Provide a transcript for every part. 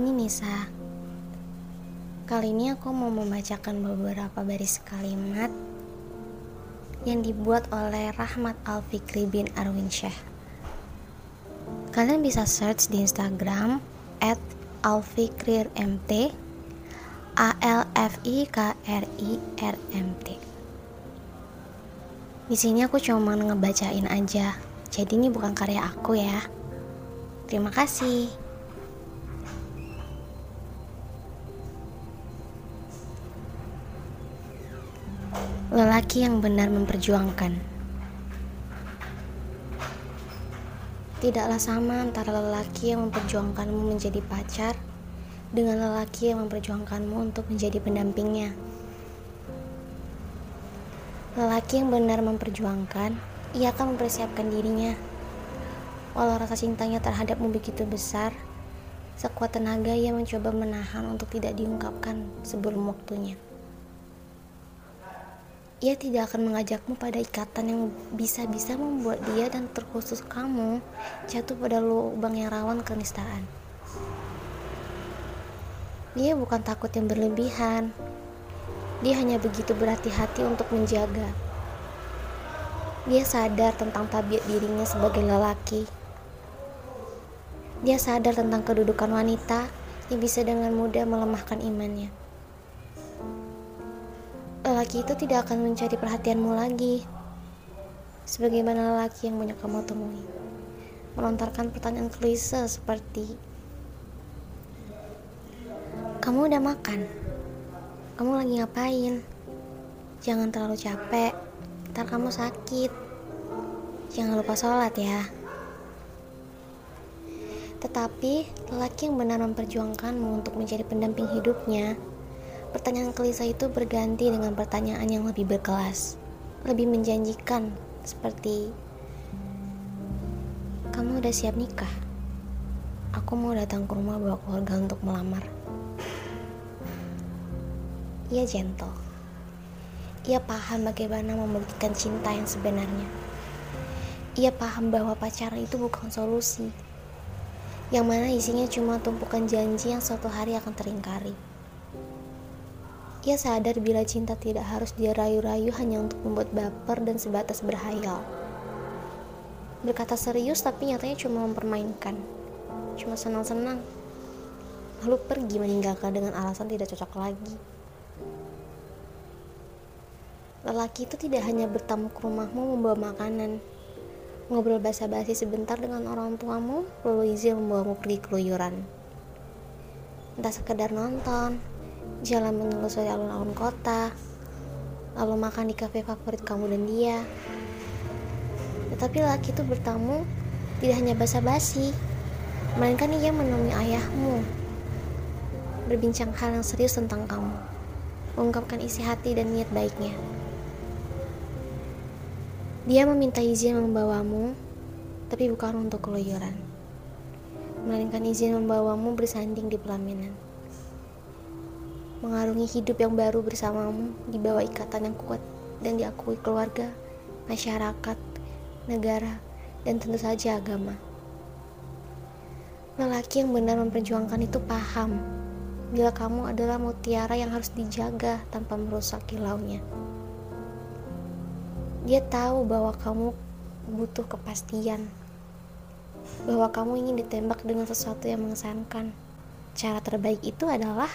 Ini Nisa. Kali ini aku mau membacakan beberapa baris kalimat yang dibuat oleh Rahmat Al-Fikri bin Arwin Syekh. Kalian bisa search di Instagram at alfikrirmt A L F I K R I R M T. Di sini aku cuma ngebacain aja. Jadi ini bukan karya aku ya. Terima kasih. Lelaki yang benar memperjuangkan. Tidaklah sama antara lelaki yang memperjuangkanmu menjadi pacar dengan lelaki yang memperjuangkanmu untuk menjadi pendampingnya. Lelaki yang benar memperjuangkan, ia akan mempersiapkan dirinya. Walau rasa cintanya terhadapmu begitu besar, sekuat tenaga ia mencoba menahan untuk tidak diungkapkan sebelum waktunya. Ia tidak akan mengajakmu pada ikatan yang bisa-bisa membuat dia dan terkhusus kamu jatuh pada lubang yang rawan kenistaan. Dia bukan takut yang berlebihan. Dia hanya begitu berhati-hati untuk menjaga. Dia sadar tentang tabiat dirinya sebagai lelaki. Dia sadar tentang kedudukan wanita yang bisa dengan mudah melemahkan imannya lelaki itu tidak akan mencari perhatianmu lagi. Sebagaimana lelaki yang banyak kamu temui, melontarkan pertanyaan klise seperti, "Kamu udah makan? Kamu lagi ngapain? Jangan terlalu capek, ntar kamu sakit. Jangan lupa sholat ya." Tetapi, lelaki yang benar memperjuangkanmu untuk menjadi pendamping hidupnya Pertanyaan klise itu berganti dengan pertanyaan yang lebih berkelas, lebih menjanjikan, seperti "Kamu udah siap nikah? Aku mau datang ke rumah bawa keluarga untuk melamar." Ia gentle. Ia paham bagaimana membuktikan cinta yang sebenarnya. Ia paham bahwa pacaran itu bukan solusi, yang mana isinya cuma tumpukan janji yang suatu hari akan teringkari. Ia sadar bila cinta tidak harus dia rayu-rayu hanya untuk membuat baper dan sebatas berhayal. Berkata serius tapi nyatanya cuma mempermainkan. Cuma senang-senang. Lalu pergi meninggalkan dengan alasan tidak cocok lagi. Lelaki itu tidak hanya bertamu ke rumahmu membawa makanan, ngobrol basa-basi sebentar dengan orang tuamu, lalu izin membawamu pergi keluyuran. Entah sekedar nonton, jalan menelusuri alun-alun kota, lalu makan di kafe favorit kamu dan dia. Tetapi laki itu bertamu tidak hanya basa-basi, melainkan ia menemui ayahmu, berbincang hal yang serius tentang kamu, mengungkapkan isi hati dan niat baiknya. Dia meminta izin membawamu, tapi bukan untuk keluyuran, melainkan izin membawamu bersanding di pelaminan mengarungi hidup yang baru bersamamu di bawah ikatan yang kuat dan diakui keluarga, masyarakat, negara, dan tentu saja agama. Lelaki yang benar memperjuangkan itu paham bila kamu adalah mutiara yang harus dijaga tanpa merusak kilaunya. Dia tahu bahwa kamu butuh kepastian, bahwa kamu ingin ditembak dengan sesuatu yang mengesankan. Cara terbaik itu adalah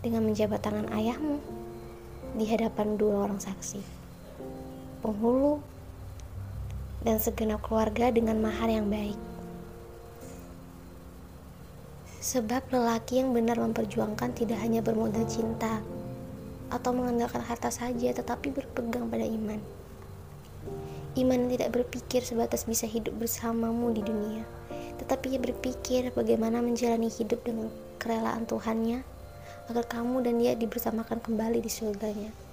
dengan menjabat tangan ayahmu di hadapan dua orang saksi, penghulu, dan segenap keluarga dengan mahar yang baik. Sebab lelaki yang benar memperjuangkan tidak hanya bermodal cinta atau mengandalkan harta saja, tetapi berpegang pada iman. Iman tidak berpikir sebatas bisa hidup bersamamu di dunia, tetapi ia berpikir bagaimana menjalani hidup dengan kerelaan Tuhannya agar kamu dan dia dibersamakan kembali di surganya.